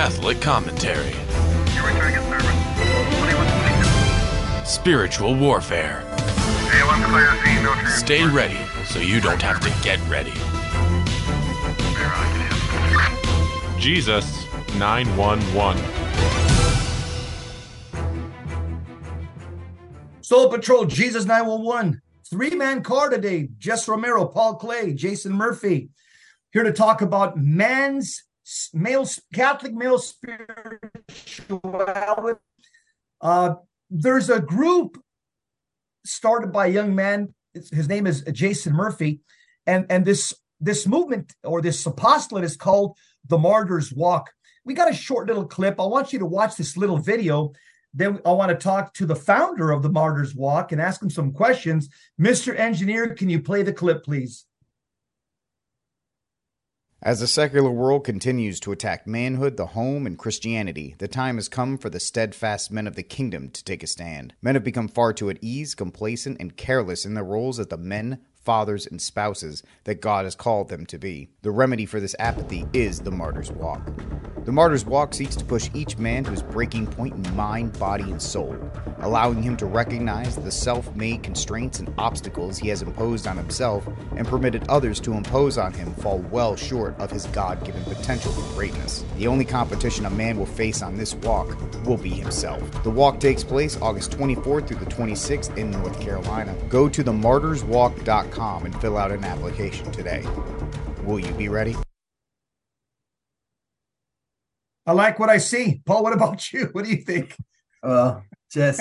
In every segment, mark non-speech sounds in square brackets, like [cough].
Catholic commentary. Spiritual warfare. Stay ready so you don't have to get ready. Jesus 911. Soul Patrol, Jesus 911. Three man car today. Jess Romero, Paul Clay, Jason Murphy. Here to talk about man's male Catholic male spirituality. Uh, there's a group started by a young man. His name is Jason Murphy, and and this this movement or this apostolate is called the Martyrs Walk. We got a short little clip. I want you to watch this little video. Then I want to talk to the founder of the Martyrs Walk and ask him some questions. Mr. Engineer, can you play the clip, please? As the secular world continues to attack manhood, the home, and Christianity, the time has come for the steadfast men of the kingdom to take a stand. Men have become far too at ease, complacent, and careless in their roles as the men, fathers, and spouses that God has called them to be. The remedy for this apathy is the Martyr's Walk. The Martyr's Walk seeks to push each man to his breaking point in mind, body, and soul, allowing him to recognize the self made constraints and obstacles he has imposed on himself and permitted others to impose on him fall well short of his God given potential for greatness. The only competition a man will face on this walk will be himself. The walk takes place August 24th through the 26th in North Carolina. Go to themartyrswalk.com and fill out an application today. Will you be ready? I like what I see. Paul, what about you? What do you think? Well, just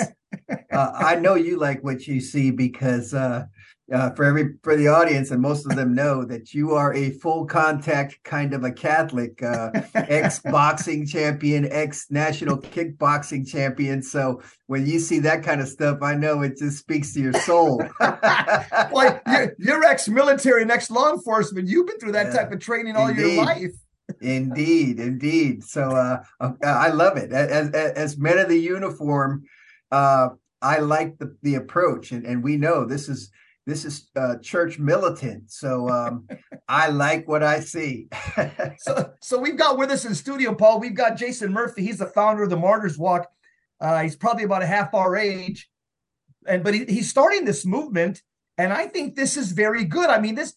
uh, I know you like what you see because uh, uh, for every for the audience, and most of them know that you are a full contact kind of a Catholic, uh, [laughs] ex boxing champion, ex national kickboxing champion. So when you see that kind of stuff, I know it just speaks to your soul. [laughs] [laughs] well, you're, you're ex military and ex law enforcement. You've been through that yeah, type of training all indeed. your life indeed, indeed. So uh, uh, I love it. As, as, as men of the uniform, uh, I like the the approach, and, and we know this is this is uh, church militant. So um, I like what I see. [laughs] so, so we've got with us in studio, Paul. We've got Jason Murphy. He's the founder of the Martyrs Walk. Uh, he's probably about a half our age, and but he, he's starting this movement, and I think this is very good. I mean, this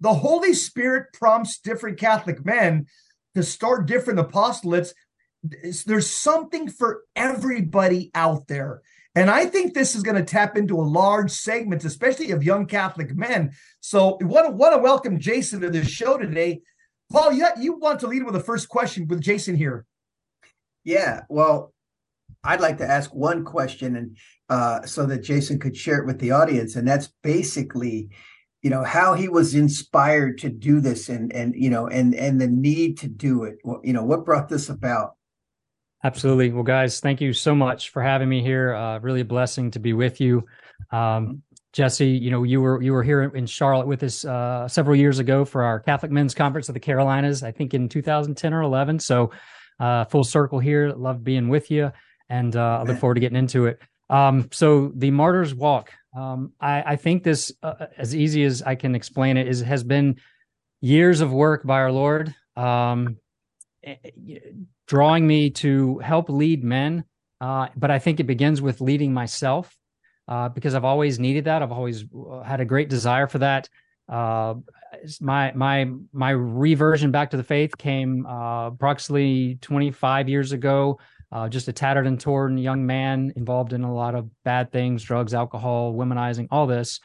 the Holy Spirit prompts different Catholic men to start different apostolates. There's something for everybody out there. And I think this is going to tap into a large segment, especially of young Catholic men. So I want want to welcome Jason to the show today. Paul, you, you want to lead with the first question with Jason here. Yeah, well, I'd like to ask one question and uh, so that Jason could share it with the audience. And that's basically, you know how he was inspired to do this and and you know and and the need to do it you know what brought this about absolutely. Well guys thank you so much for having me here. Uh, really a blessing to be with you. Um, jesse you know you were you were here in charlotte with us uh, several years ago for our catholic men's conference of the carolinas i think in 2010 or 11 so uh, full circle here. Love being with you and uh, i look forward to getting into it. Um, so the martyrs walk um, I, I, think this, uh, as easy as I can explain it, is has been years of work by our Lord, um, drawing me to help lead men. Uh, but I think it begins with leading myself uh, because I've always needed that. I've always uh, had a great desire for that. Uh, my my my reversion back to the faith came uh, approximately 25 years ago uh, just a tattered and torn young man involved in a lot of bad things drugs alcohol womanizing all this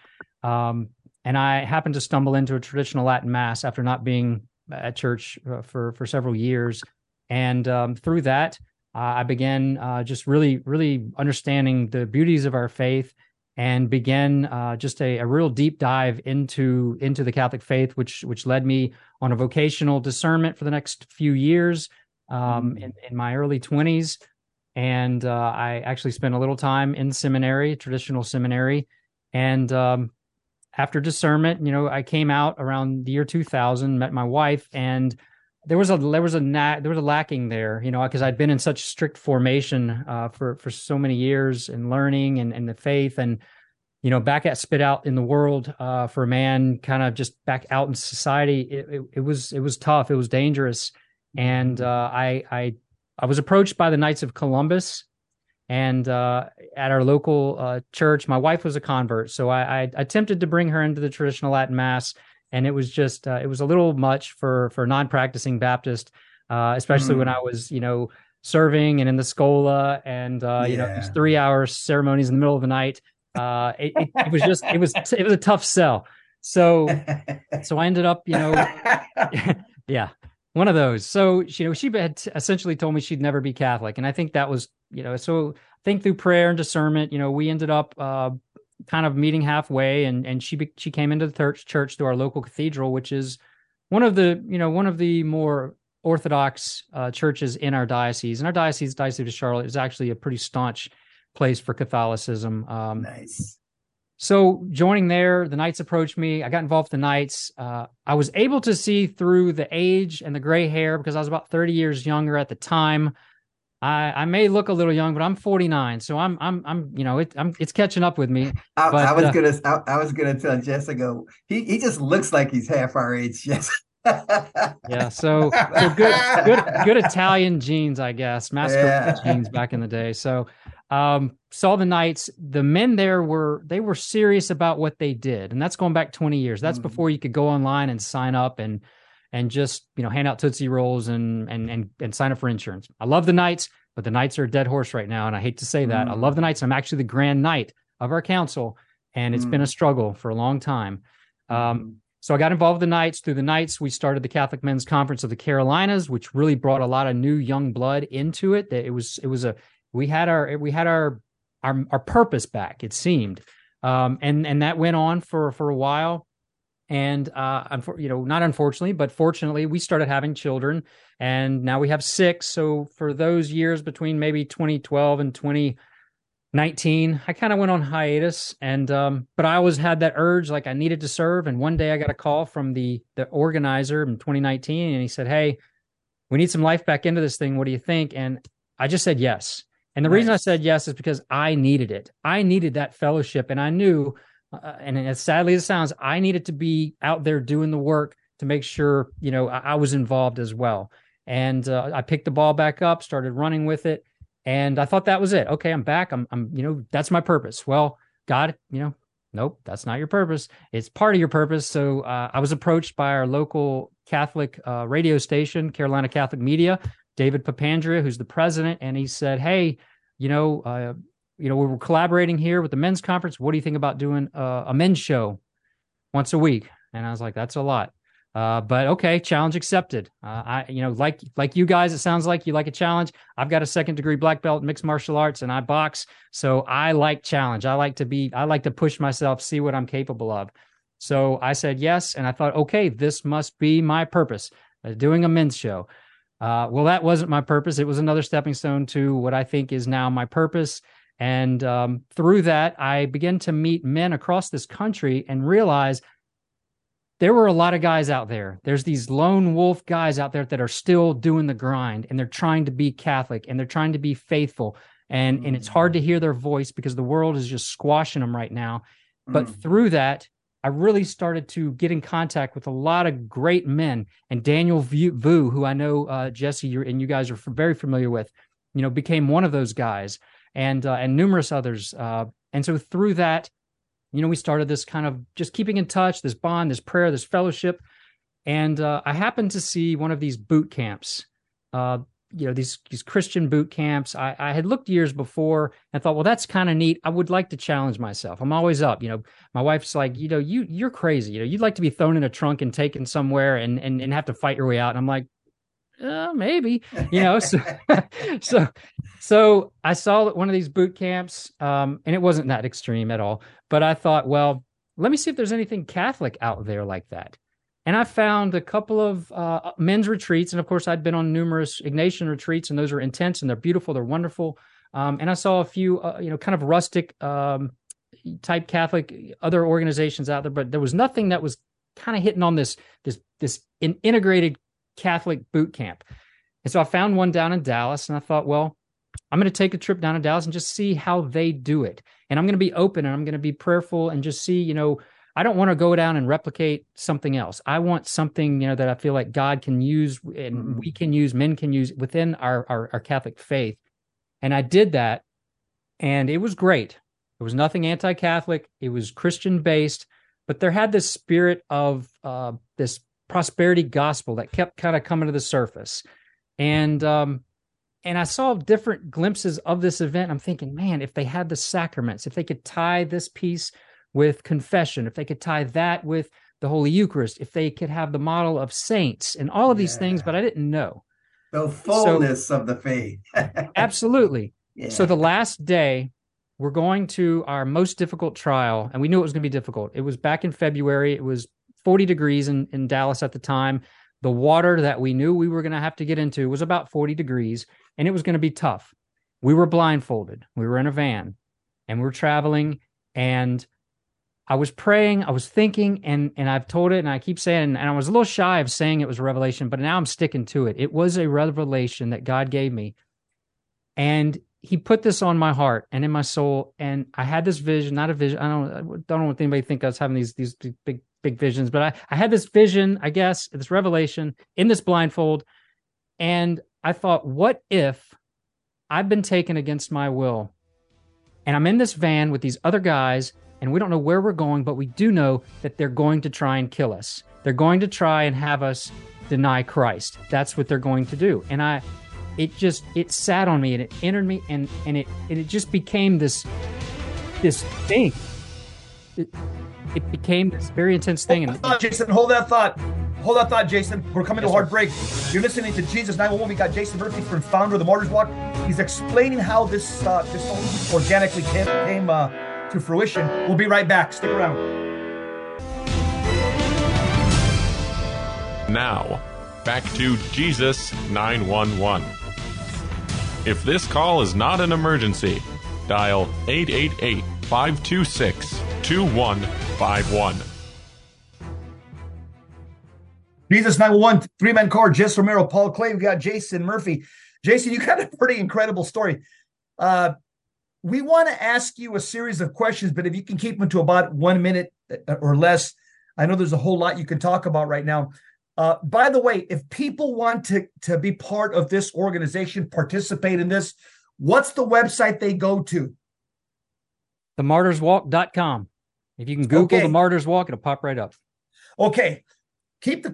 um, and i happened to stumble into a traditional latin mass after not being at church uh, for for several years and um, through that uh, i began uh, just really really understanding the beauties of our faith and began uh, just a, a, real deep dive into into the Catholic faith, which which led me on a vocational discernment for the next few years, um, mm. in, in, my early 20s. And uh, I actually spent a little time in seminary, traditional seminary. And um, after discernment, you know, I came out around the year 2000, met my wife, and there was a there was a na- there was a lacking there, you know, because I'd been in such strict formation uh, for for so many years and learning and, and the faith, and you know, back at spit out in the world uh, for a man, kind of just back out in society, it, it, it was it was tough, it was dangerous, and uh, I I I was approached by the Knights of Columbus, and uh, at our local uh, church, my wife was a convert, so I, I, attempted to bring her into the traditional Latin Mass, and it was just uh, it was a little much for for non practicing Baptist, uh, especially mm. when I was you know serving and in the schola, and uh, you know three hour ceremonies in the middle of the night. Uh, it, it, it was just it was it was a tough sell. So so I ended up you know [laughs] [laughs] yeah one of those. So you know, she had essentially told me she'd never be Catholic, and I think that was you know. So I think through prayer and discernment, you know, we ended up uh, kind of meeting halfway, and and she she came into the church church through our local cathedral, which is one of the you know one of the more orthodox uh, churches in our diocese. And our diocese, diocese of Charlotte, is actually a pretty staunch place for Catholicism. Um, nice. So joining there, the Knights approached me. I got involved with the Knights. Uh, I was able to see through the age and the gray hair because I was about 30 years younger at the time. I, I may look a little young, but I'm 49, so I'm I'm I'm you know it, I'm it's catching up with me. I, but, I was uh, gonna I, I, was gonna tell Jessica he he just looks like he's half our age. Yes. yeah, so so good good good [laughs] Italian genes, I guess, masculine yeah. genes back in the day. So um, saw the Knights. The men there were they were serious about what they did, and that's going back 20 years. That's mm. before you could go online and sign up and and just you know hand out tootsie rolls and and and and sign up for insurance. I love the Knights, but the Knights are a dead horse right now, and I hate to say that. Mm. I love the Knights. I'm actually the Grand Knight of our council, and it's mm. been a struggle for a long time. Um, mm-hmm. so I got involved with the Knights. Through the Knights, we started the Catholic Men's Conference of the Carolinas, which really brought a lot of new young blood into it. That it was it was a we had our we had our our, our purpose back. It seemed, um, and and that went on for for a while. And uh, you know, not unfortunately, but fortunately, we started having children, and now we have six. So for those years between maybe 2012 and 2019, I kind of went on hiatus, and um, but I always had that urge, like I needed to serve. And one day, I got a call from the the organizer in 2019, and he said, "Hey, we need some life back into this thing. What do you think?" And I just said yes. And the reason I said yes is because I needed it. I needed that fellowship, and I knew, uh, and as sadly as it sounds, I needed to be out there doing the work to make sure you know I, I was involved as well. And uh, I picked the ball back up, started running with it, and I thought that was it. Okay, I'm back. I'm, I'm, you know, that's my purpose. Well, God, you know, nope, that's not your purpose. It's part of your purpose. So uh, I was approached by our local Catholic uh, radio station, Carolina Catholic Media, David Papandrea, who's the president, and he said, "Hey, you know, uh, you know, we're collaborating here with the men's conference. What do you think about doing uh, a men's show once a week?" And I was like, "That's a lot." Uh, but okay, challenge accepted. Uh, I, you know, like like you guys, it sounds like you like a challenge. I've got a second degree black belt mixed martial arts, and I box, so I like challenge. I like to be, I like to push myself, see what I'm capable of. So I said yes, and I thought, okay, this must be my purpose, uh, doing a men's show. Uh, well, that wasn't my purpose. It was another stepping stone to what I think is now my purpose. And um, through that, I began to meet men across this country and realize there were a lot of guys out there. There's these lone wolf guys out there that are still doing the grind and they're trying to be Catholic and they're trying to be faithful. And, mm. and it's hard to hear their voice because the world is just squashing them right now. But mm. through that, I really started to get in contact with a lot of great men. And Daniel Vu, who I know uh, Jesse and you guys are very familiar with, you know, became one of those guys, and uh, and numerous others. Uh, and so through that, you know, we started this kind of just keeping in touch, this bond, this prayer, this fellowship. And uh, I happened to see one of these boot camps uh, you know these these Christian boot camps. I, I had looked years before and thought, well, that's kind of neat. I would like to challenge myself. I'm always up. You know, my wife's like, you know, you you're crazy. You know, you'd like to be thrown in a trunk and taken somewhere and and and have to fight your way out. And I'm like, uh, maybe. You know, so [laughs] so so I saw one of these boot camps, um, and it wasn't that extreme at all. But I thought, well, let me see if there's anything Catholic out there like that. And I found a couple of uh, men's retreats. And of course, I'd been on numerous Ignatian retreats, and those are intense and they're beautiful, they're wonderful. Um, and I saw a few, uh, you know, kind of rustic um, type Catholic other organizations out there, but there was nothing that was kind of hitting on this this this in integrated Catholic boot camp. And so I found one down in Dallas, and I thought, well, I'm going to take a trip down to Dallas and just see how they do it. And I'm going to be open and I'm going to be prayerful and just see, you know, I don't want to go down and replicate something else. I want something, you know, that I feel like God can use and Mm. we can use, men can use within our, our, our Catholic faith. And I did that and it was great. It was nothing anti-Catholic. It was Christian based, but there had this spirit of uh, this prosperity gospel that kept kind of coming to the surface. And, um, and I saw different glimpses of this event. I'm thinking, man, if they had the sacraments, if they could tie this piece with confession, if they could tie that with the Holy Eucharist, if they could have the model of saints and all of these things, but I didn't know. The fullness of the faith. [laughs] Absolutely. Yeah. So the last day, we're going to our most difficult trial, and we knew it was going to be difficult. It was back in February. It was 40 degrees in, in Dallas at the time. The water that we knew we were going to have to get into was about 40 degrees, and it was going to be tough. We were blindfolded. We were in a van, and we were traveling. And I was praying. I was thinking, and and I've told it, and I keep saying, and I was a little shy of saying it was a revelation, but now I'm sticking to it. It was a revelation that God gave me, and he put this on my heart and in my soul and i had this vision not a vision i don't i don't want anybody think i was having these these big big visions but i i had this vision i guess this revelation in this blindfold and i thought what if i've been taken against my will and i'm in this van with these other guys and we don't know where we're going but we do know that they're going to try and kill us they're going to try and have us deny christ that's what they're going to do and i it just it sat on me and it entered me and and it and it just became this this thing it, it became this very intense thing and Hold on, Jason, hold that thought. Hold that thought, Jason. We're coming to a hard sir. break. You're listening to Jesus 911. We got Jason Murphy from founder of the Martyrs Walk. He's explaining how this uh, this organically came, came uh, to fruition. We'll be right back. Stick around. Now, back to Jesus 911. If this call is not an emergency, dial 888 526 2151. Jesus 911, three man car, Jess Romero, Paul Clay. We got Jason Murphy. Jason, you got a pretty incredible story. Uh, we want to ask you a series of questions, but if you can keep them to about one minute uh, or less, I know there's a whole lot you can talk about right now. Uh, by the way, if people want to, to be part of this organization, participate in this, what's the website they go to? themartyrswalk.com if you can google Okay. the martyrs walk it'll pop right up Okay, keep the.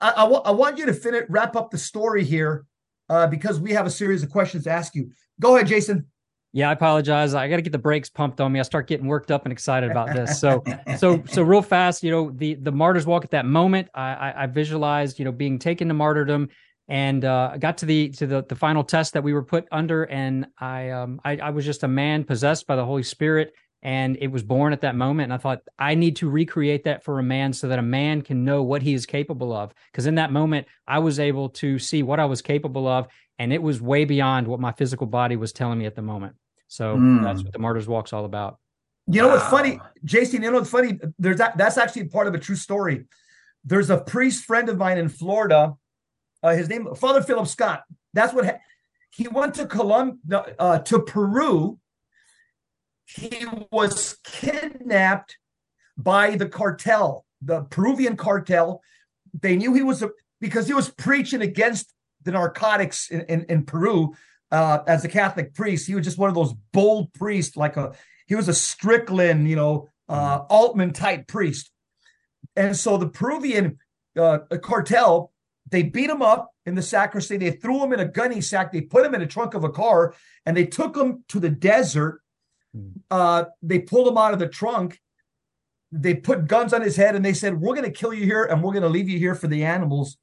I, I, I want you to finish wrap up the story here, uh, because we have a series of questions to ask you. Go ahead, Jason. yeah i apologize. I got to get the brakes pumped on me. I start getting worked up and excited about this. So [laughs] so so real fast you know the the martyrs walk at that moment. I i, I visualized you know being taken to martyrdom and uh, I got to the to the, the final test that we were put under, and I, um, I I was just a man possessed by the Holy Spirit, and it was born at that moment. And I thought I need to recreate that for a man, so that a man can know what he is capable of. Because in that moment, I was able to see what I was capable of, and it was way beyond what my physical body was telling me at the moment. So Mm. that's what the Martyrs Walk's all about. You know what's Wow. funny, Jason? You know what's funny? There's that. That's actually part of a true story. There's a priest friend of mine in Florida. Uh, his name, Father Philip Scott. That's what ha- he went to Colum uh, to Peru. He was kidnapped by the cartel, the Peruvian cartel. They knew he was a because he was preaching against the narcotics in, in, in Peru uh, as a Catholic priest. He was just one of those bold priests, like a he was a Strickland, you know, uh, Altman type priest. And so the Peruvian uh, cartel, they beat him up in the sacristy. They threw him in a gunny sack. They put him in a trunk of a car and they took him to the desert. Uh, they pulled him out of the trunk. They put guns on his head and they said, We're going to kill you here and we're going to leave you here for the animals.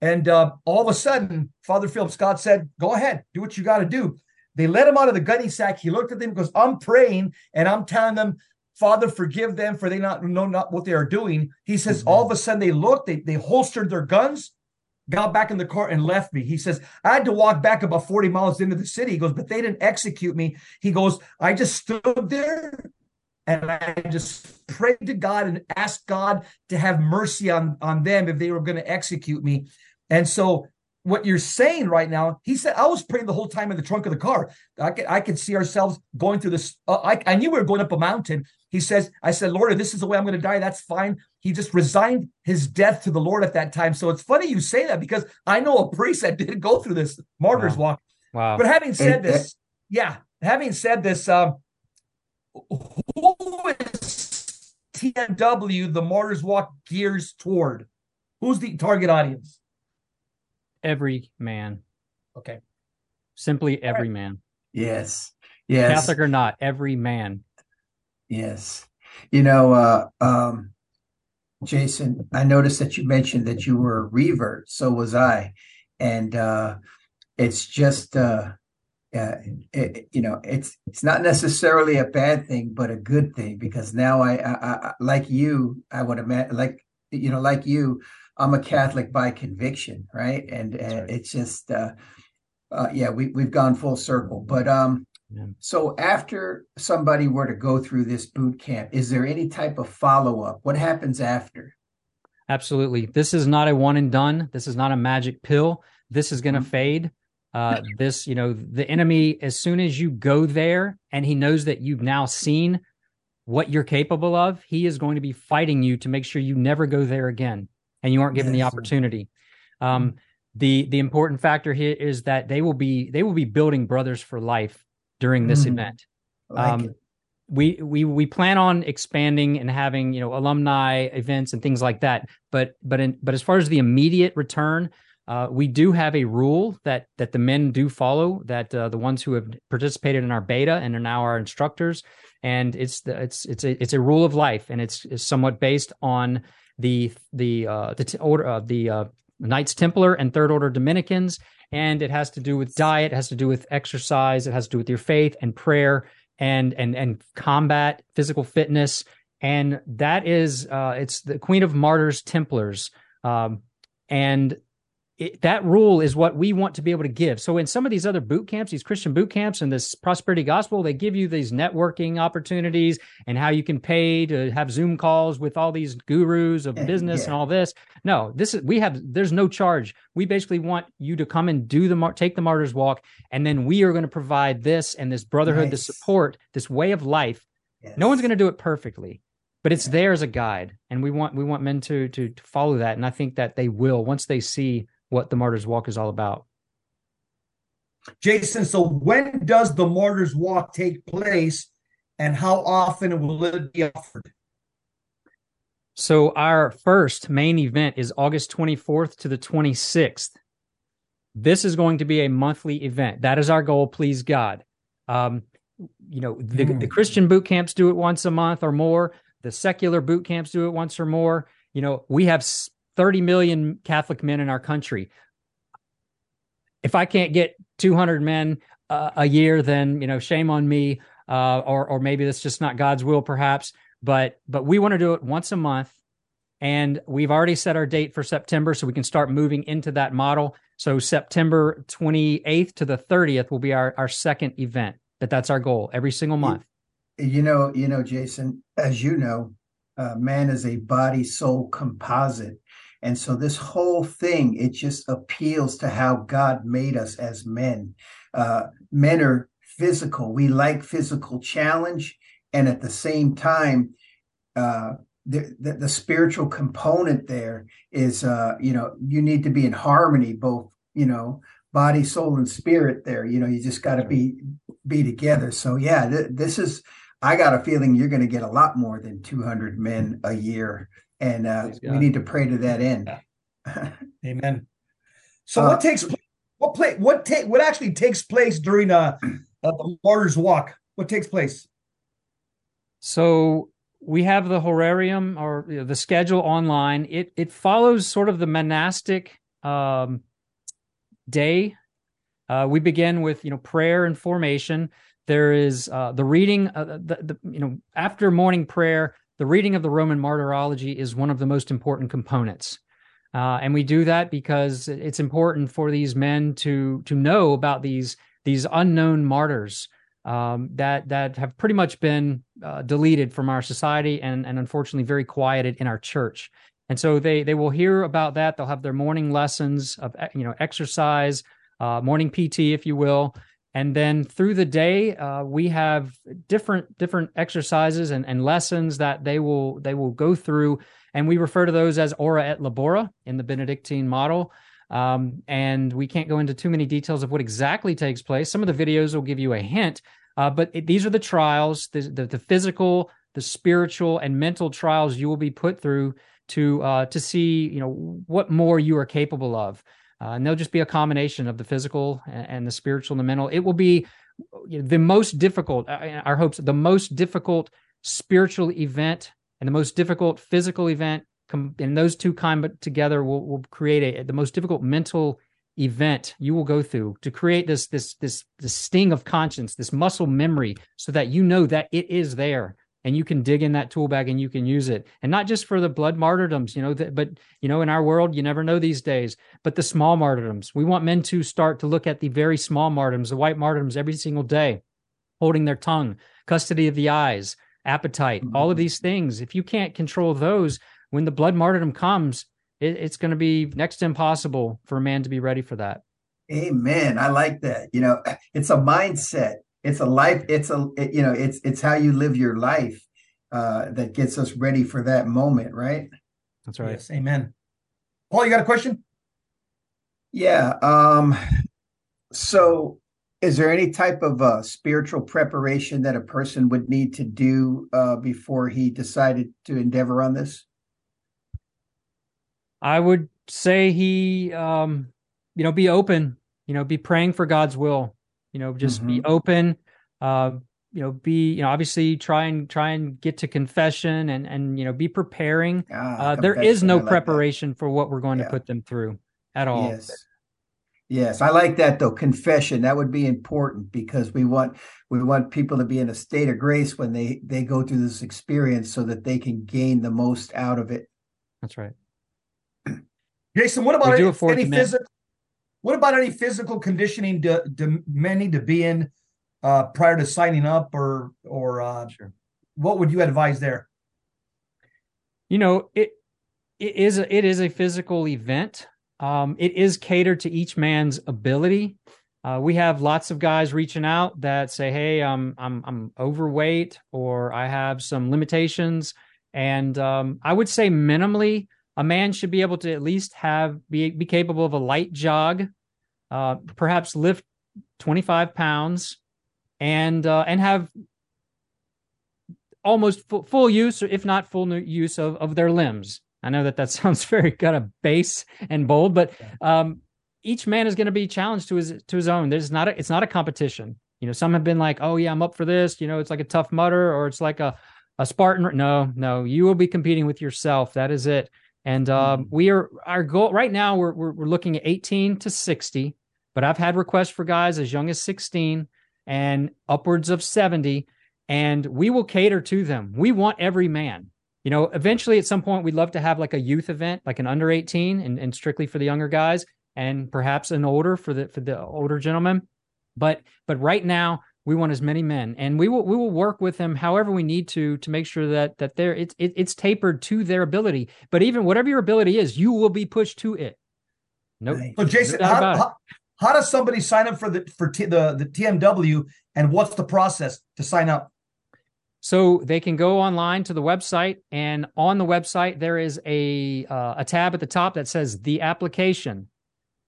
And uh, all of a sudden, Father Philip Scott said, Go ahead, do what you got to do. They let him out of the gunny sack. He looked at them because I'm praying and I'm telling them, Father, forgive them for they not know not what they are doing. He says, all of a sudden they looked, they, they holstered their guns, got back in the car and left me. He says, I had to walk back about 40 miles into the city. He goes, but they didn't execute me. He goes, I just stood there and I just prayed to God and asked God to have mercy on, on them if they were going to execute me. And so what you're saying right now, he said, I was praying the whole time in the trunk of the car. I could, I could see ourselves going through this. Uh, I, I knew we were going up a mountain. He says, I said, Lord, if this is the way I'm going to die, that's fine. He just resigned his death to the Lord at that time. So it's funny you say that because I know a priest that didn't go through this martyr's wow. walk. Wow. But having said this, yeah, having said this, um, who is TMW, the martyr's walk gears toward? Who's the target audience? Every man. Okay. Simply every man. Yes. Yes. Catholic or not, every man. Yes. You know, uh, um, Jason, I noticed that you mentioned that you were a revert. So was I. And uh, it's just, uh, uh, it, you know, it's it's not necessarily a bad thing, but a good thing because now I, I, I like you, I would imagine, like you know, like you, I'm a Catholic by conviction, right? And, and right. it's just, uh, uh, yeah, we we've gone full circle. But um, yeah. so after somebody were to go through this boot camp, is there any type of follow up? What happens after? Absolutely. This is not a one and done. This is not a magic pill. This is going to mm-hmm. fade. Uh, this, you know, the enemy, as soon as you go there and he knows that you've now seen what you're capable of, he is going to be fighting you to make sure you never go there again and you aren't given yes. the opportunity. Um, mm-hmm. the the important factor here is that they will be they will be building brothers for life during this mm, event. Like um, we we we plan on expanding and having you know alumni events and things like that. But but in, but as far as the immediate return, uh, we do have a rule that that the men do follow. That uh, the ones who have participated in our beta and are now our instructors, and it's the, it's it's a it's a rule of life, and it's, it's somewhat based on the the uh, the t- order of uh, the uh, Knights Templar and Third Order Dominicans, and it has to do with diet, it has to do with exercise, it has to do with your faith and prayer and and and combat, physical fitness, and that is uh, it's the Queen of Martyrs Templars, um, and it, that rule is what we want to be able to give. So in some of these other boot camps, these Christian boot camps and this prosperity gospel, they give you these networking opportunities and how you can pay to have Zoom calls with all these gurus of eh, business yeah. and all this. No, this is we have there's no charge. We basically want you to come and do the take the martyr's walk and then we are going to provide this and this brotherhood, nice. the support, this way of life. Yes. No one's going to do it perfectly but it's there as a guide and we want we want men to, to to follow that and i think that they will once they see what the Martyrs Walk is all about. Jason, so when does the Martyrs Walk take place and how often will it be offered? So, our first main event is August 24th to the 26th. This is going to be a monthly event. That is our goal, please God. Um, you know, the, mm. the Christian boot camps do it once a month or more. The secular boot camps do it once or more. You know, we have 30 million Catholic men in our country. If I can't get 200 men uh, a year, then you know, shame on me. Uh, or or maybe that's just not God's will, perhaps. But but we want to do it once a month, and we've already set our date for September, so we can start moving into that model. So September 28th to the 30th will be our our second event. That that's our goal every single month. You know, you know, Jason, as you know, uh, man is a body soul composite and so this whole thing, it just appeals to how God made us as men. Uh, men are physical. We like physical challenge. And at the same time, uh, the, the, the, spiritual component there is, uh, you know, you need to be in harmony, both, you know, body, soul, and spirit there. You know, you just got to be, be together. So yeah, th- this is, I got a feeling you're going to get a lot more than 200 men a year and uh, we need to pray to that end. [laughs] Amen. So, uh, what takes what play what take what actually takes place during a, uh, the Martyrs Walk? What takes place? So we have the horarium or you know, the schedule online. It it follows sort of the monastic um, day. Uh, we begin with you know prayer and formation. There is uh, the reading, uh, the, the you know after morning prayer the reading of the Roman martyrology is one of the most important components. Uh, and we do that because it's important for these men to to know about these these unknown martyrs um, that that have pretty much been uh, deleted from our society and and unfortunately very quieted in our church. And so they they will hear about that. They'll have their morning lessons of you know exercise, uh, morning PT, if you will, and then through the day uh, we have different different exercises and, and lessons that they will they will go through, and we refer to those as ora et labora in the Benedictine model. Um, and we can't go into too many details of what exactly takes place. Some of the videos will give you a hint, uh, but it, these are the trials, the, the, the physical, the spiritual, and mental trials you will be put through to uh, to see you know what more you are capable of. Uh, and they'll just be a combination of the physical and, and the spiritual and the mental. It will be the most difficult. Uh, our hopes, the most difficult spiritual event and the most difficult physical event and those two come together will, will create a, the most difficult mental event you will go through to create this this this this sting of conscience this muscle memory so that you know that it is there and you can dig in that tool bag and you can use it and not just for the blood martyrdoms you know but you know in our world you never know these days but the small martyrdoms we want men to start to look at the very small martyrdoms the white martyrdoms every single day holding their tongue custody of the eyes appetite mm-hmm. all of these things if you can't control those when the blood martyrdom comes, it, it's going to be next to impossible for a man to be ready for that. Amen. I like that. You know, it's a mindset. It's a life. It's a it, you know, it's it's how you live your life uh, that gets us ready for that moment, right? That's right. Yes. Amen. Paul, you got a question? Yeah. Um. So, is there any type of uh, spiritual preparation that a person would need to do uh, before he decided to endeavor on this? I would say he, um, you know, be open. You know, be praying for God's will. You know, just mm-hmm. be open. Uh, you know, be you know, obviously try and try and get to confession and and you know, be preparing. Ah, uh, there is no like preparation that. for what we're going yeah. to put them through at all. Yes. Yes, I like that though. Confession that would be important because we want we want people to be in a state of grace when they they go through this experience so that they can gain the most out of it. That's right. [clears throat] Jason, what about any, any physical? What about any physical conditioning do, do men need to be in uh, prior to signing up, or or uh, sure. what would you advise there? You know, it it is a, it is a physical event. Um, it is catered to each man's ability. Uh, we have lots of guys reaching out that say, "Hey, I'm I'm I'm overweight, or I have some limitations," and um, I would say minimally a man should be able to at least have be be capable of a light jog, uh, perhaps lift 25 pounds, and uh, and have almost full, full use, or if not full use of of their limbs. I know that that [laughs] sounds very kind of base and bold, but um, each man is going to be challenged to his to his own. There's not a, it's not a competition. You know, some have been like, "Oh yeah, I'm up for this." You know, it's like a Tough Mudder, or it's like a a Spartan. No, no, you will be competing with yourself. That is it. And um, mm-hmm. we are our goal right now. We're, we're, we're looking at 18 to 60, but I've had requests for guys as young as 16 and upwards of 70, and we will cater to them. We want every man. You know, eventually at some point we'd love to have like a youth event, like an under 18, and, and strictly for the younger guys, and perhaps an older for the for the older gentlemen. But but right now we want as many men, and we will we will work with them however we need to to make sure that that they're it's it, it's tapered to their ability. But even whatever your ability is, you will be pushed to it. No. Nope. So Jason, how, how, how, does somebody sign up for the for T, the the TMW, and what's the process to sign up? So they can go online to the website, and on the website there is a uh, a tab at the top that says the application.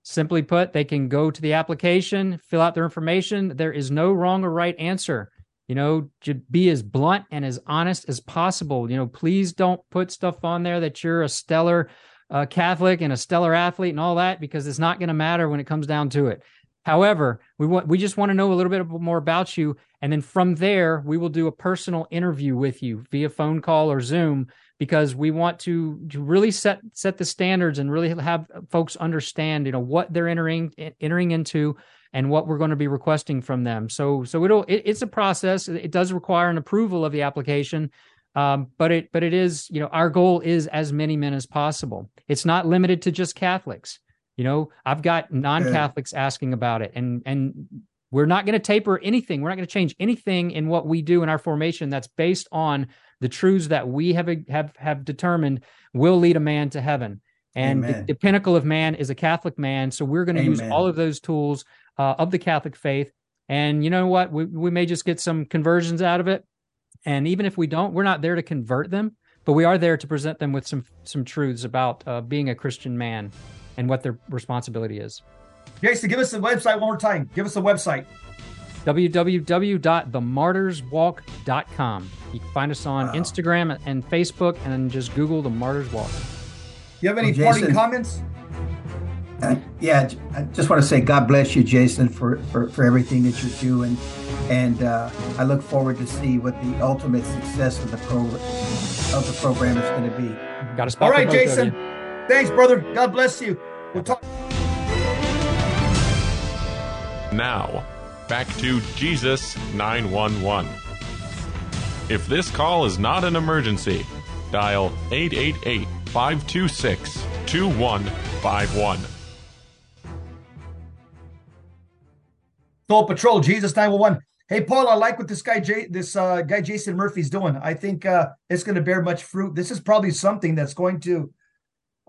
Simply put, they can go to the application, fill out their information. There is no wrong or right answer. You know, be as blunt and as honest as possible. You know, please don't put stuff on there that you're a stellar uh, Catholic and a stellar athlete and all that because it's not going to matter when it comes down to it. However, we want we just want to know a little bit more about you, and then from there we will do a personal interview with you via phone call or Zoom because we want to, to really set set the standards and really have folks understand you know what they're entering entering into and what we're going to be requesting from them. So so it'll it, it's a process. It does require an approval of the application. Um, but it but it is you know our goal is as many men as possible. It's not limited to just Catholics. You know, I've got non-Catholics asking about it, and and we're not going to taper anything. We're not going to change anything in what we do in our formation that's based on the truths that we have have have determined will lead a man to heaven. And the, the, pinnacle of man is a Catholic man. So we're going to use all of those tools uh, of the Catholic faith. And you know what? We, we may just get some conversions out of it. And even if we don't, we're not there to convert them, but we are there to present them with some some truths about uh, being a Christian man and what their responsibility is. Jason, give us the website one more time. Give us the website www.themartyrswalk.com. You can find us on wow. Instagram and Facebook and just Google The Martyrs Walk. You have any well, parting comments? Uh, yeah, I just want to say God bless you, Jason, for, for, for everything that you're doing. And uh, I look forward to see what the ultimate success of the, pro- of the program is going to be. Got a spot All right, Jason. Thanks, brother. God bless you. We'll talk. Now, back to Jesus 911. If this call is not an emergency, dial 888 526 2151. Soul Patrol, Jesus 911. Hey, Paul, I like what this guy, Jay, this uh, guy Jason Murphy's doing. I think uh, it's going to bear much fruit. This is probably something that's going to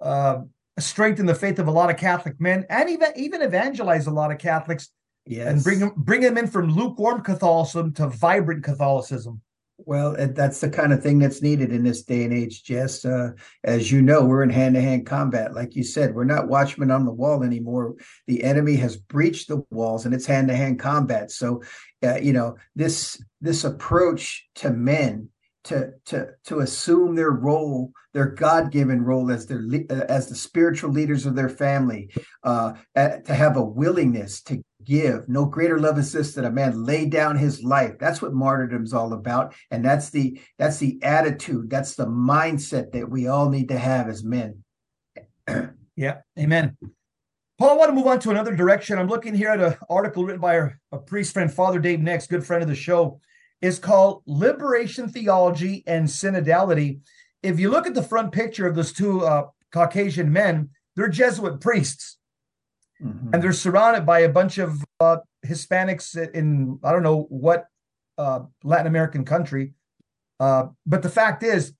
uh, strengthen the faith of a lot of Catholic men and even even evangelize a lot of Catholics. Yes. and bring them bring them in from lukewarm Catholicism to vibrant Catholicism. Well, that's the kind of thing that's needed in this day and age, Jess. Uh, as you know, we're in hand to hand combat. Like you said, we're not watchmen on the wall anymore. The enemy has breached the walls and it's hand to hand combat. So, uh, you know, this this approach to men to to to assume their role, their God given role as their uh, as the spiritual leaders of their family, uh, to have a willingness to give. No greater love is this that a man lay down his life. That's what martyrdom's all about, and that's the that's the attitude, that's the mindset that we all need to have as men. [clears throat] yeah, amen. Paul, I want to move on to another direction. I'm looking here at an article written by a, a priest friend, Father Dave Nix, good friend of the show is called Liberation Theology and Synodality. If you look at the front picture of those two uh, Caucasian men, they're Jesuit priests. Mm-hmm. And they're surrounded by a bunch of uh, Hispanics in, I don't know what uh, Latin American country. Uh, but the fact is,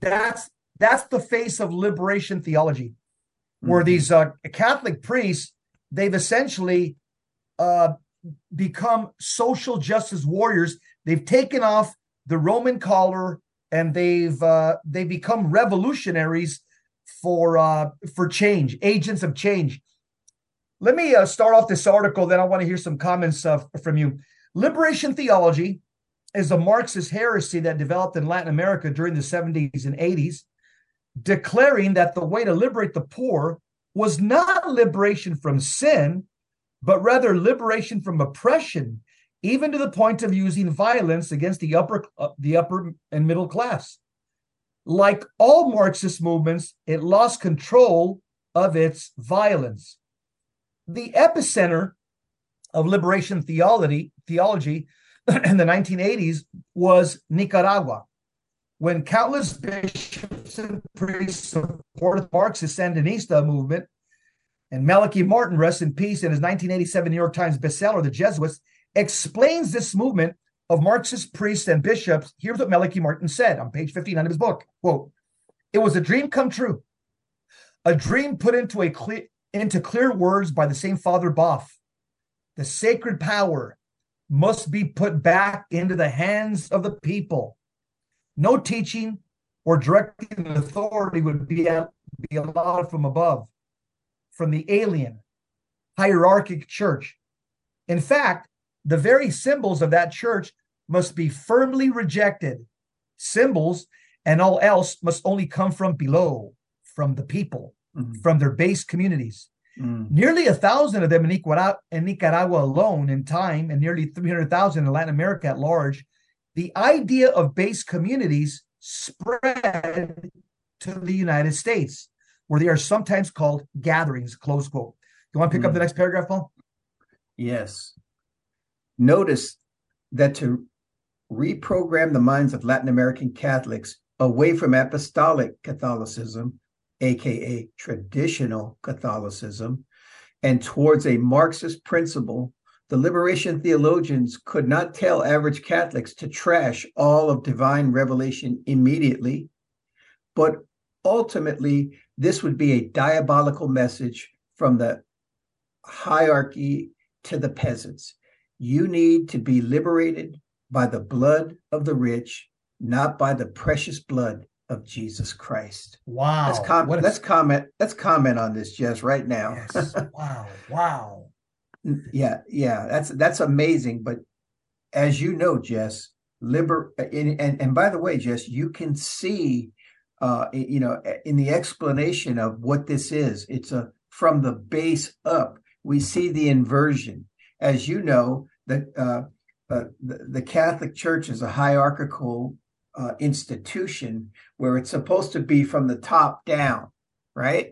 that's that's the face of liberation theology, where mm-hmm. these uh, Catholic priests they've essentially uh, become social justice warriors. They've taken off the Roman collar and they've uh, they become revolutionaries for uh, for change, agents of change. Let me uh, start off this article. Then I want to hear some comments uh, from you. Liberation theology is a Marxist heresy that developed in Latin America during the 70s and 80s, declaring that the way to liberate the poor was not liberation from sin, but rather liberation from oppression, even to the point of using violence against the upper, uh, the upper and middle class. Like all Marxist movements, it lost control of its violence. The epicenter of liberation theology, theology in the 1980s was Nicaragua, when countless bishops and priests supported the Marxist Sandinista movement and Malachi Martin, rest in peace, in his 1987 New York Times bestseller, The Jesuits, explains this movement of Marxist priests and bishops. Here's what Malachi Martin said on page 59 of his book. Quote, it was a dream come true, a dream put into a clear into clear words by the same Father Boff. The sacred power must be put back into the hands of the people. No teaching or directing authority would be, be allowed from above from the alien hierarchic church. In fact, the very symbols of that church must be firmly rejected. Symbols and all else must only come from below, from the people, mm-hmm. from their base communities. Mm. Nearly a thousand of them in Nicaragua, in Nicaragua alone in time, and nearly 300,000 in Latin America at large. The idea of base communities spread to the United States where they are sometimes called gatherings, close quote. You want to pick mm. up the hmm. next paragraph, Paul? Yes. Notice that to reprogram the minds of Latin American Catholics away from apostolic Catholicism, aka traditional Catholicism, and towards a Marxist principle, the liberation theologians could not tell average Catholics to trash all of divine revelation immediately, but ultimately, this would be a diabolical message from the hierarchy to the peasants. You need to be liberated by the blood of the rich, not by the precious blood of Jesus Christ. Wow. Let's, com- a- let's comment. Let's comment on this, Jess, right now. Yes. wow. Wow. yeah, yeah, that's that's amazing. But as you know, Jess, liber and and, and by the way, Jess, you can see, uh, you know, in the explanation of what this is, it's a from the base up. We see the inversion. As you know, that uh, uh, the, the Catholic Church is a hierarchical uh, institution where it's supposed to be from the top down, right?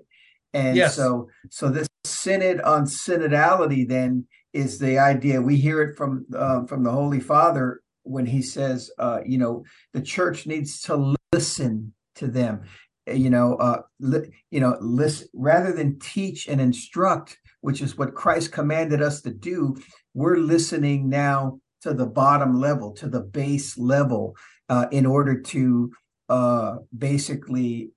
And Yes. so, so this synod on synodality then is the idea. We hear it from um, from the Holy Father when he says, uh, you know, the church needs to listen to them. You know, uh, li- you know, listen rather than teach and instruct, which is what Christ commanded us to do. We're listening now to the bottom level, to the base level, uh, in order to uh, basically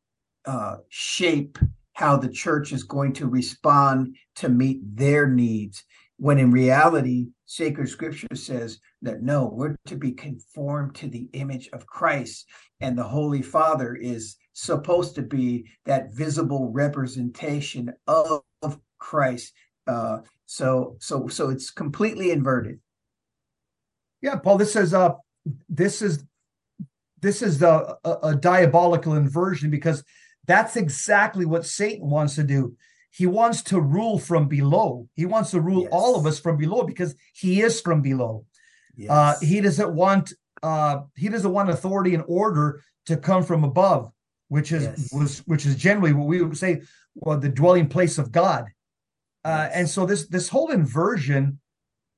uh, shape how the church is going to respond to meet their needs. When in reality, sacred scripture says that no, we're to be conformed to the image of Christ. And the Holy Father is supposed to be that visible representation of, Christ. Uh, so, so, so it's completely inverted. Yeah, Paul. This is uh this is this is the a, a diabolical inversion because that's exactly what Satan wants to do. He wants to rule from below. He wants to rule Yes. all of us from below because he is from below. Yes. Uh, he doesn't want uh, he doesn't want authority and order to come from above, which is Yes. was which is generally what we would say well, the dwelling place of God. Uh, and so this this whole inversion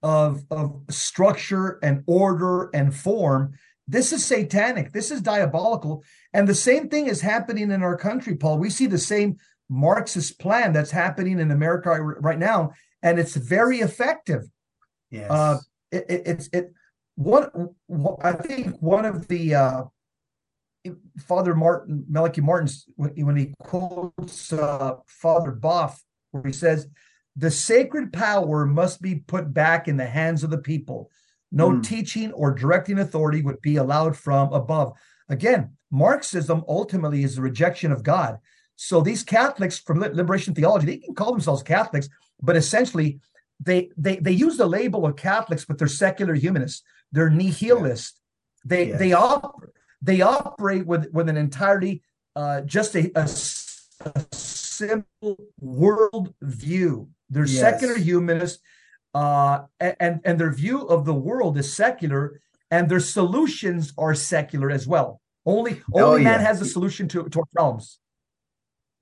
of of structure and order and form, this is satanic. This is diabolical. And the same thing is happening in our country, Paul. We see the same Marxist plan that's happening in America right now, and it's very effective yes. uh, it, it, it's it one one- I think one of the uh, Father Martin Malachi Martin's when, when he quotes uh, Father Boff where he says the sacred power must be put back in the hands of the people. No Hmm. teaching or directing authority would be allowed from above. Again, Marxism ultimately is the rejection of God. So these Catholics from liberation theology, they can call themselves Catholics, but essentially they they they use the label of Catholics, but they're secular humanists. They're nihilists. They Yes. they op- they operate with with an entirely uh, just a simple world view. They're Yes. secular humanists, uh, and and their view of the world is secular, and their solutions are secular as well. Only Oh, only man yeah. has a solution to to our problems.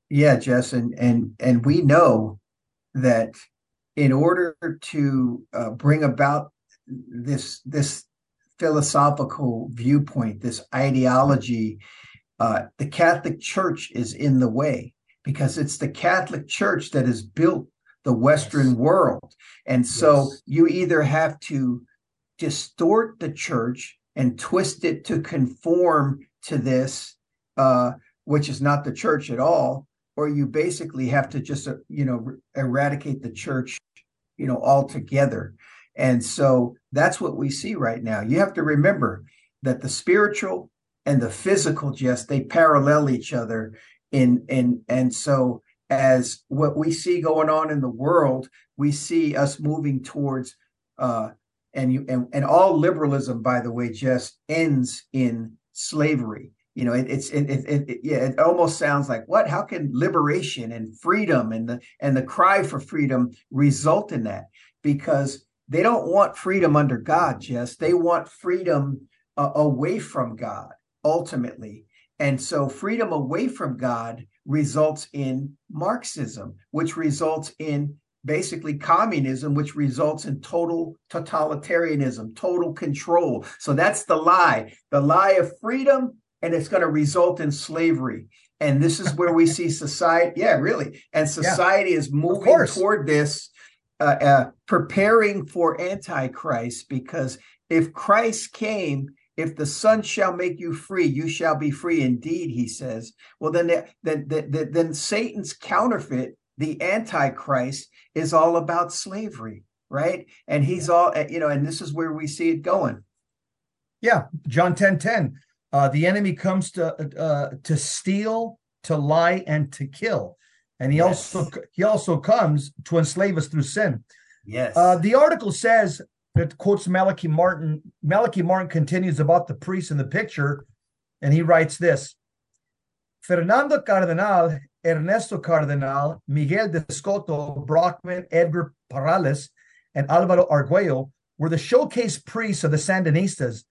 Yeah, Jess, and and and we know that in order to uh, bring about this this philosophical viewpoint, this ideology, uh, the Catholic Church is in the way because it's the Catholic Church that has built the Western Yes. world, and so Yes. you either have to distort the church and twist it to conform to this, uh, which is not the church at all, or you basically have to just uh, you know er- eradicate the church you know altogether and so that's what we see right now you have to remember that the spiritual and the physical just they parallel each other in in and so as what we see going on in the world we see us moving towards uh and you and, and all liberalism by the way just ends in slavery. You know it, it's it, it, it, yeah it almost sounds like what? How can liberation and freedom and the and the cry for freedom result in that? Because they don't want freedom under god jess. They want freedom uh, away from god ultimately. And so freedom away from god results in marxism which results in basically communism which results in total totalitarianism total control so that's the lie the lie of freedom and it's going to result in slavery. And this is where we see society. [laughs] Yeah, really. And society is moving toward this uh, uh, preparing for Antichrist because if Christ came, if the Son shall make you free, you shall be free indeed, he says. Well, then, then, then, then Satan's counterfeit, the Antichrist, is all about slavery, right? And he's all, you know, and this is where we see it going. Yeah, John 10 10. Uh, the enemy comes to uh, to steal, to lie, and to kill. And he yes. also he also comes to enslave us through sin. Yes. Uh, the article says that quotes Malachi Martin. Malachi Martin continues about the priest in the picture, and he writes this: Fernando Cardenal, Ernesto Cardenal, Miguel de Escoto, Brockmann, Edgar Parrales, and Alvaro Arguello were the showcase priests of the Sandinistas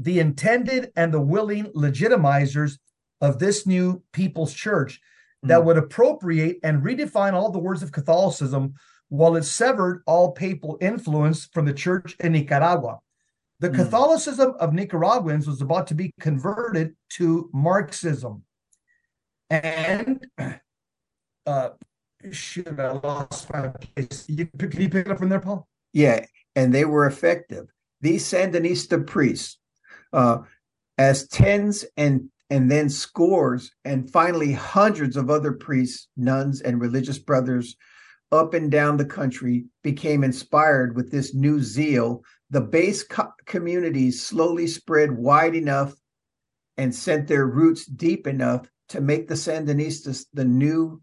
the intended and the willing legitimizers of this new people's church that mm. would appropriate and redefine all the words of Catholicism while it severed all papal influence from the church in Nicaragua. The mm. Catholicism of Nicaraguans was about to be converted to Marxism. And [clears throat] uh shoot, I lost my place. You, can you pick it up from there, Paul? Yeah, and they were effective. These Sandinista priests uh, as tens and and then scores and finally hundreds of other priests, nuns, and religious brothers up and down the country became inspired with this new zeal. The base co- communities slowly spread wide enough and sent their roots deep enough to make the Sandinistas the new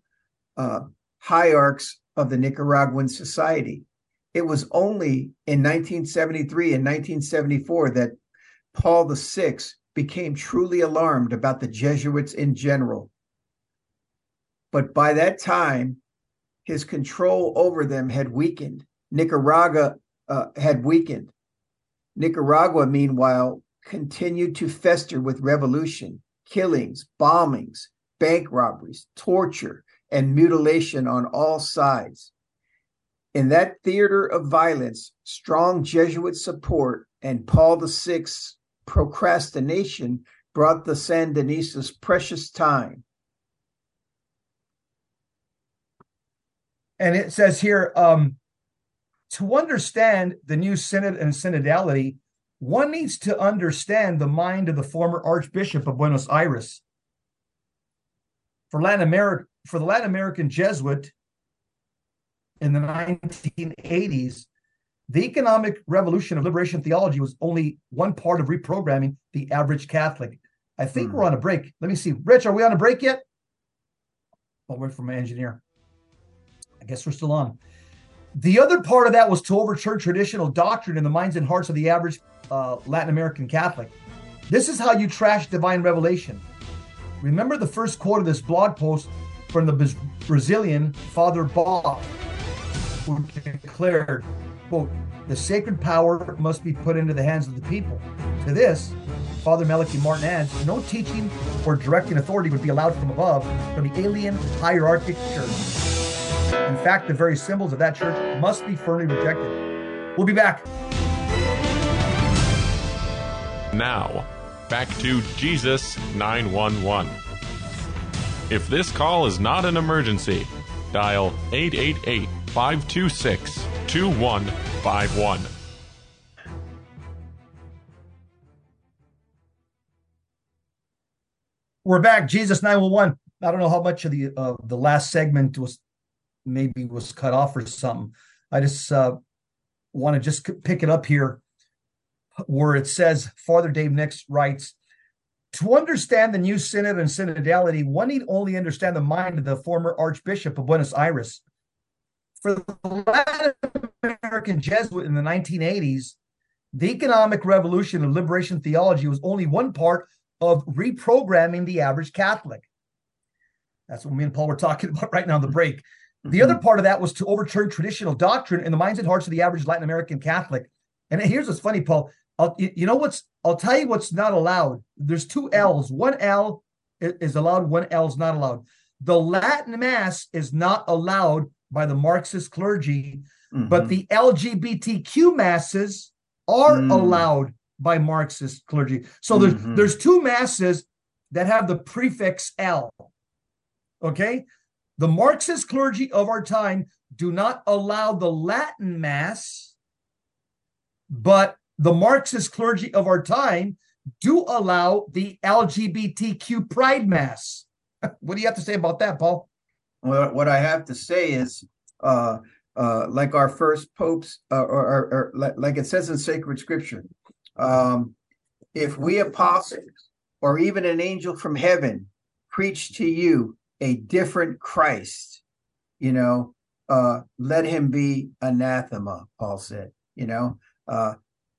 uh, hierarchs of the Nicaraguan society. It was only in 1973 and 1974 that Paul VI became truly alarmed about the Jesuits in general. But by that time, his control over them had weakened. Nicaragua uh, had weakened. Nicaragua, meanwhile, continued to fester with revolution, killings, bombings, bank robberies, torture, and mutilation on all sides. In that theater of violence, strong Jesuit support and Paul VI's procrastination brought the Sandinistas precious time. And it says here um, to understand the new synod and synodality, one needs to understand the mind of the former Archbishop of Buenos Aires. For Latin America, for the Latin American Jesuit in the 1980s, the economic revolution of liberation theology was only one part of reprogramming the average Catholic. I think hmm. we're on a break. Let me see. Rich, are we on a break yet? I'll wait for my engineer. Guess we're still on. The other part of that was to overturn traditional doctrine in the minds and hearts of the average uh, Latin American Catholic. This is how you trash divine revelation. Remember the first quote of this blog post from the Brazilian Father Boff, who declared, quote, the sacred power must be put into the hands of the people. To this, Father Malachi Martin adds, no teaching or directing authority would be allowed from above, from the alien hierarchic church. In fact, the very symbols of that church must be firmly rejected. We'll be back. Now, back to Jesus 911. If this call is not an emergency, dial 888 526 2151. We're back. Jesus 911. I don't know how much of the uh, the last segment was maybe was cut off or something. I just uh, want to just pick it up here where it says Father Dave Nix writes to understand the new synod and synodality, one need only understand the mind of the former Archbishop of Buenos Aires for the Latin American Jesuit in the 1980s, the economic revolution of liberation theology was only one part of reprogramming the average Catholic. That's what me and Paul were talking [laughs] about right now on the break. The mm-hmm. other part of that was to overturn traditional doctrine in the minds and hearts of the average Latin American Catholic. And here's what's funny, Paul. I'll, you know what's? I'll tell you what's not allowed. There's two L's. One L is allowed. One L is not allowed. The Latin Mass is not allowed by the Marxist clergy, mm-hmm. but the LGBTQ masses are mm. allowed by Marxist clergy. So there's mm-hmm. there's two masses that have the prefix L. Okay? The Marxist clergy of our time do not allow the Latin Mass, but the Marxist clergy of our time do allow the LGBTQ Pride Mass. [laughs] what do you have to say about that, Paul? Well, what I have to say is, uh, uh, like our first popes, uh, or, or, or, like it says in sacred scripture, um, if we apostles or even an angel from heaven preach to you a different Christ, you know, uh, let him be anathema, Paul said, you know, uh,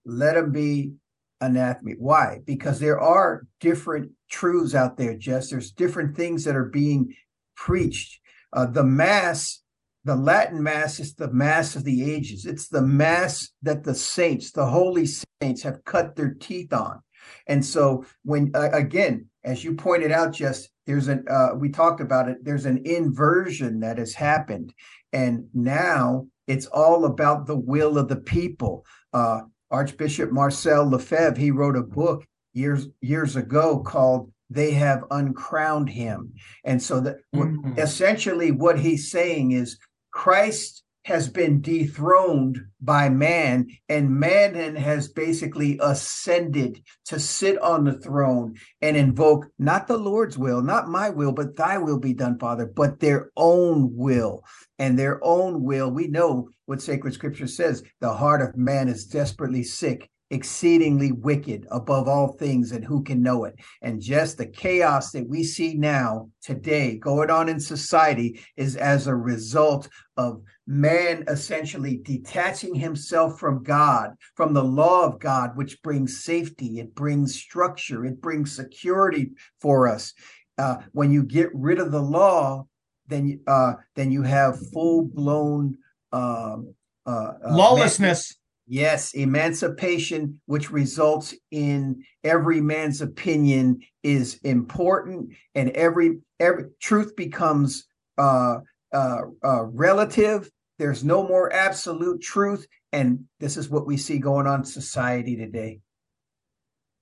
let him be anathema. Why? Because there are different truths out there, Jess. There's different things that are being preached. Uh, the Mass, the Latin Mass, is the Mass of the ages. It's the Mass that the saints, the holy saints, have cut their teeth on. And so, when uh, again, as you pointed out, just there's an uh, we talked about it. There's an inversion that has happened, and now it's all about the will of the people. Uh, Archbishop Marcel Lefebvre he wrote a book years years ago called "They Have Uncrowned Him," and so that mm-hmm. essentially what he's saying is Christ has been dethroned by man, and man has basically ascended to sit on the throne and invoke not the Lord's will, not my will, but thy will be done, Father, but their own will. And their own will, we know what sacred scripture says the heart of man is desperately sick exceedingly wicked above all things, and who can know it? And just the chaos that we see now, today, going on in society is as a result of man essentially detaching himself from God, from the law of God, which brings safety, it brings structure, it brings security for us. Uh, when you get rid of the law, then uh, then you have full blown um, uh, uh, lawlessness. Yes, emancipation, which results in every man's opinion, is important, and every every truth becomes uh, uh, uh, relative. There's no more absolute truth, and this is what we see going on in society today.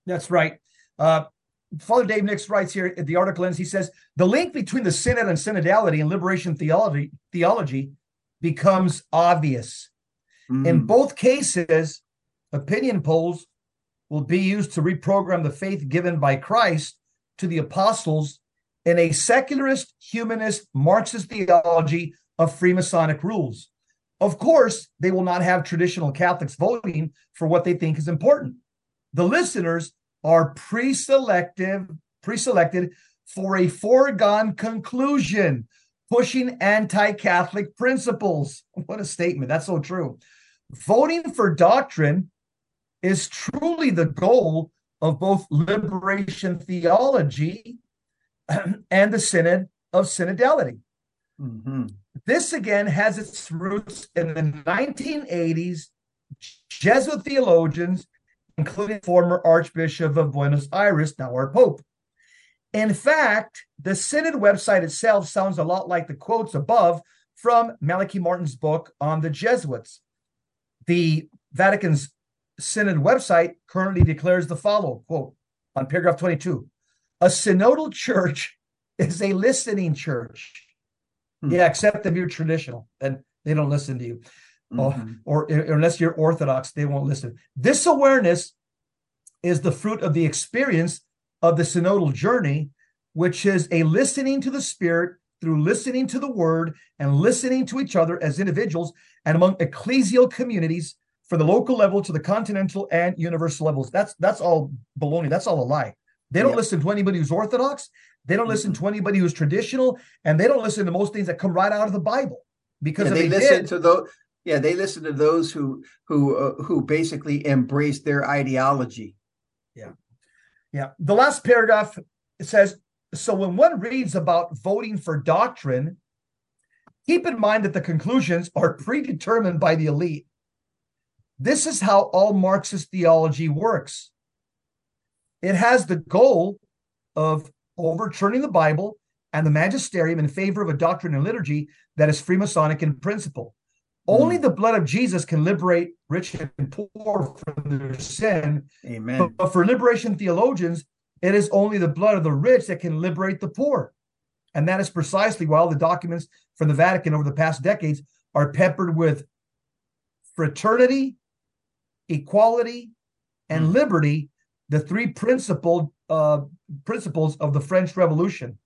That's right. Uh, Father Dave Nix writes here at the article ends. He says the link between the synod and synodality and liberation theology theology becomes obvious Mm. In both cases, opinion polls will be used to reprogram the faith given by Christ to the apostles in a secularist, humanist, Marxist theology of Freemasonic rules. Of course, they will not have traditional Catholics voting for what they think is important. The listeners are pre-selective, pre-selected for a foregone conclusion, pushing anti-Catholic principles. [laughs] What a statement. That's so true. Voting for doctrine is truly the goal of both liberation theology [clears throat] and the Synod of Synodality. Mm-hmm. This again has its roots in the 1980s. Jesuit theologians, including former Archbishop of Buenos Aires, now our Pope. In fact, the Synod website itself sounds a lot like the quotes above from Malachi Martin's book on the Jesuits. The Vatican's Synod website currently declares the following quote on paragraph 22 A synodal church is a listening church. Hmm. Yeah, except if you're traditional, and they don't listen to you. Mm-hmm. Or, or, or unless you're Orthodox, they won't listen. This awareness is the fruit of the experience of the synodal journey, which is a listening to the Spirit through listening to the word and listening to each other as individuals and among ecclesial communities from the local level to the continental and universal levels. That's that's all baloney. That's all a lie. They don't listen to anybody who's orthodox. They don't listen to anybody who's traditional, and they don't listen to most things that come right out of the Bible. Because they, they, listen did, to those. Yeah, they listen to those who who uh, who basically embrace their ideology. Yeah, yeah. The last paragraph it says so when one reads about voting for doctrine, keep in mind that the conclusions are predetermined by the elite. This is how all Marxist theology works. It has the goal of overturning the Bible and the magisterium in favor of a doctrine and liturgy that is Freemasonic in principle. Mm. Only the blood of Jesus can liberate rich and poor from their sin. Amen. But, but for liberation theologians, it is only the blood of the rich that can liberate the poor. And that is precisely why all the documents from the Vatican over the past decades are peppered with fraternity, equality, and Mhm. liberty, the three principal uh, principles of the French Revolution.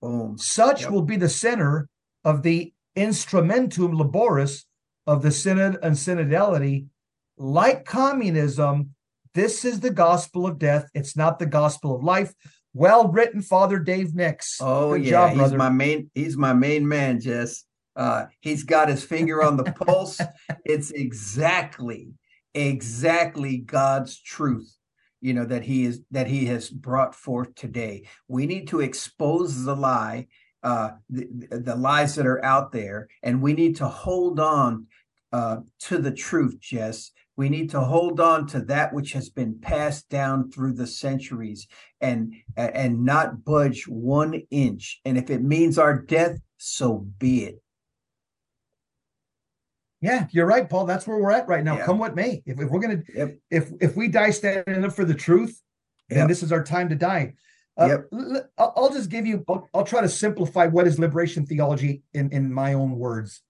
Boom. Such Yep. will be the center of the instrumentum laboris of the synod and synodality. Like communism, this is the gospel of death. It's not the gospel of life. Well written, Father Dave Nix. Oh Good yeah, job, he's brother. my main. He's my main man, Jess. Uh, he's got his finger on the [laughs] pulse. It's exactly, exactly God's truth. You know that he is that he has brought forth today. We need to expose the lie, uh, the, the lies that are out there, and we need to hold on uh, to the truth, Jess. We need to hold on to that which has been passed down through the centuries and and not budge one inch. And if it means our death, so be it. Yeah, you're right, Paul. That's where we're at right now. Yeah. Come what may. If, if we're gonna, Yep. if if we die standing up for the truth, then Yep. this is our time to die. Uh, Yep. I'll I'll just give you. I'll, I'll try to simplify what is liberation theology in in my own words.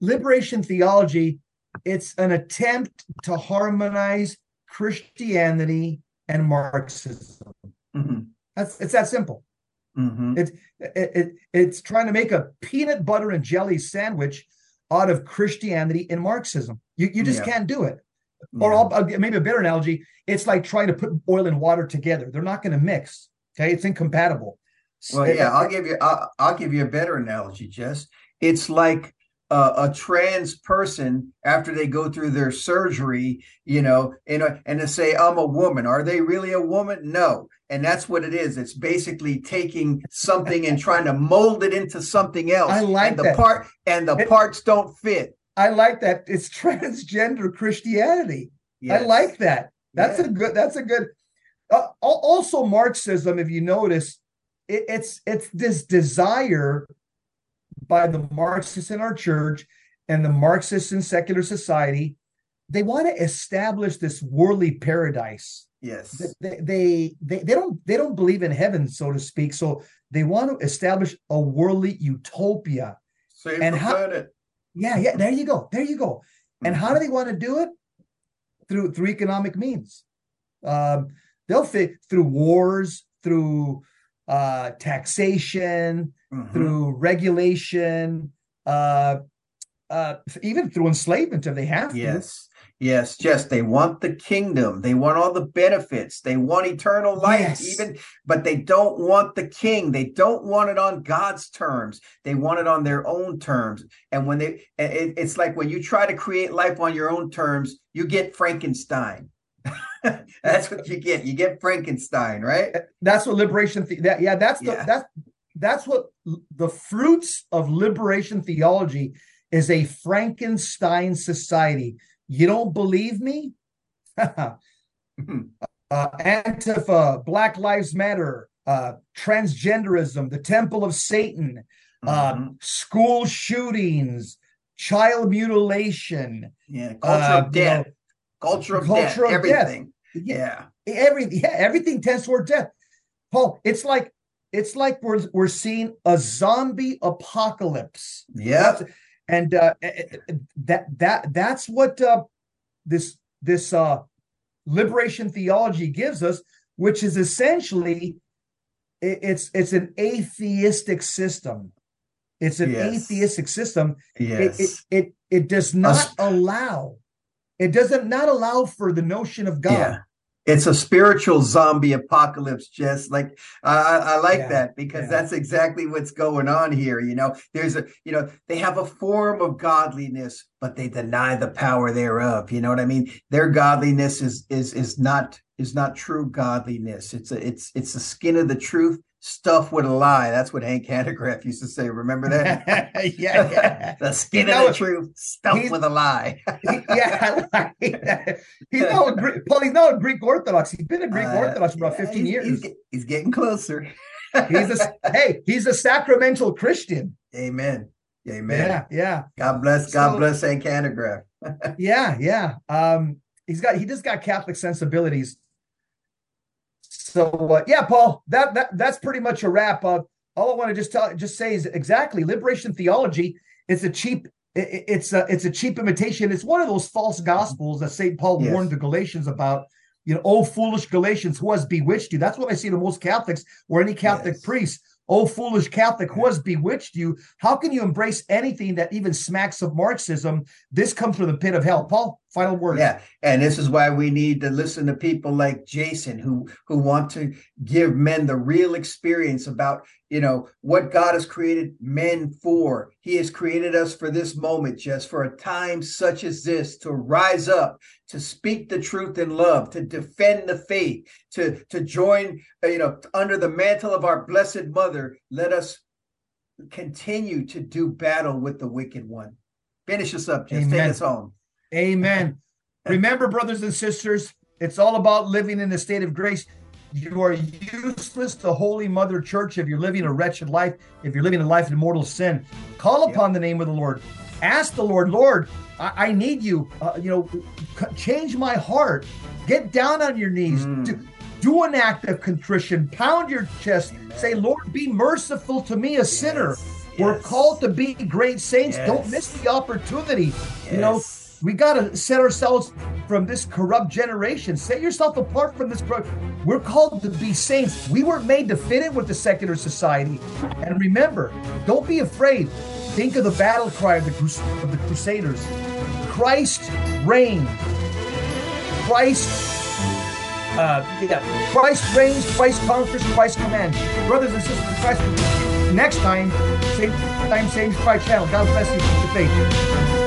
Liberation theology, it's an attempt to harmonize Christianity and Marxism. Mhm. That's it's that simple. Mhm. It, it, it's trying to make a peanut butter and jelly sandwich out of Christianity and Marxism. You you just Yeah. can't do it. Or Yeah. I'll, I'll maybe a better analogy. It's like trying to put oil and water together. They're not going to mix. Okay, it's incompatible. Well, yeah, I'll give you. I'll, I'll give you a better analogy, Jess. It's like uh, a trans person after they go through their surgery, you know, and uh, and to say I'm a woman. Are they really a woman? No, and that's what it is. It's basically taking something and trying to mold it into something [laughs] else. I like and the that. part and the It- parts don't fit. I like that. It's transgender Christianity. I like that. That's Yeah. a good. That's a good. Uh, also, Marxism, if you notice, it, it's it's this desire by the Marxists in our church and the Marxists in secular society. They want to establish this worldly paradise. Yes. They, they they they don't they don't believe in heaven, so to speak. So they want to establish a worldly utopia. Save and how- planet. Yeah, yeah. There you go. There you go. And how do they want to do it? Through through economic means. Um, they'll fit through wars, through uh, taxation, Mhm. through regulation, uh, uh, even through enslavement if they have to. Yes. Yes, Jess, they want the kingdom. They want all the benefits. They want eternal life, Yes. even, but they don't want the king. They don't want it on God's terms. They want it on their own terms. And when they, it, it's like when you try to create life on your own terms, you get Frankenstein. [laughs] That's what you get. You get Frankenstein, right? That's what liberation. The- that, yeah, that's the Yeah. that's that's what the fruits of liberation theology is a Frankenstein society. You don't believe me? [laughs] uh, Antifa, Black Lives Matter, uh, transgenderism, the Temple of Satan, uh, Mhm. school shootings, child mutilation, yeah, culture uh, of you know, death, culture of culture death, of death. everything. yeah, Yeah. every yeah, everything tends toward death. Paul, it's like it's like we're we're seeing a zombie apocalypse. Yeah, and uh, eh, eh, that that that's what uh, this this uh, liberation theology gives us, which is essentially it, it's it's an atheistic system. It's an Yes. atheistic system. It, Yes. it it it does not allow. It doesn't not allow for the notion of God. Yeah. It's a spiritual zombie apocalypse, just like I, I, I like Yeah, that because yeah. that's exactly what's going on here. You know, there's a, you know, they have a form of godliness, but they deny the power thereof. You know what I mean? Their godliness is is is not is not true godliness. It's a it's it's the skin of the truth stuffed with a lie. That's what Hank Hanegraaff used to say. Remember that? [laughs] yeah, yeah. [laughs] the skin know, of the truth stuffed he's- with a lie. He- yeah, I [laughs] like that. He's now a Greek, Paul. He's now a Greek Orthodox. He's been a Greek Uh, Orthodox for about fifteen he's- years. He's, he's getting closer. He's a hey, he's a sacramental Christian. Amen. Amen. Yeah, yeah, God bless. God So- bless Hank Hanegraaff. yeah, yeah. Um, he's got he just got Catholic sensibilities. So uh, yeah, Paul, that that that's pretty much a wrap. Uh, all I want to just tell just say is exactly liberation theology it's a cheap it's a it's a cheap imitation. It's one of those false gospels that St. Paul yes. warned the Galatians about. You know, oh foolish Galatians, who has bewitched you? That's what I see to most Catholics or any Catholic yes. priest. Oh, foolish Catholic, who has bewitched you? How can you embrace anything that even smacks of Marxism? This comes from the pit of hell. Paul, final word. Yeah, and this is why we need to listen to people like Jason, who who want to give men the real experience about you know what God has created men for. He has created us for this moment, just for a time such as this, to rise up, to speak the truth in love, to defend the faith, to to join, uh, you know, under the mantle of our blessed Mother. Let us continue to do battle with the wicked one. Finish us up, just take us home. Amen. Remember, brothers and sisters, it's all about living in the state of grace. You are useless to Holy Mother Church if you're living a wretched life, if you're living a life in mortal sin. Call upon the name of the Lord. Ask the Lord, Lord, I, I need you. Uh, you know, c- change my heart. Get down on your knees. Mm. Do, do, an act of contrition. Pound your chest. Amen. Say, Lord, be merciful to me, a yes. sinner. Yes. We're called to be great saints. Yes. Don't miss the opportunity. You know, we got to set ourselves from this corrupt generation. Set yourself apart from this. We're called to be saints. We weren't made to fit in with the secular society. And remember, don't be afraid. Think of the battle cry of the, of the Crusaders Christ reigns. Christ, uh, yeah, Christ reigns, Christ conquers, Christ commands. Brothers and sisters, Christ. Next time, same time, same Christ channel. God bless you. Faith.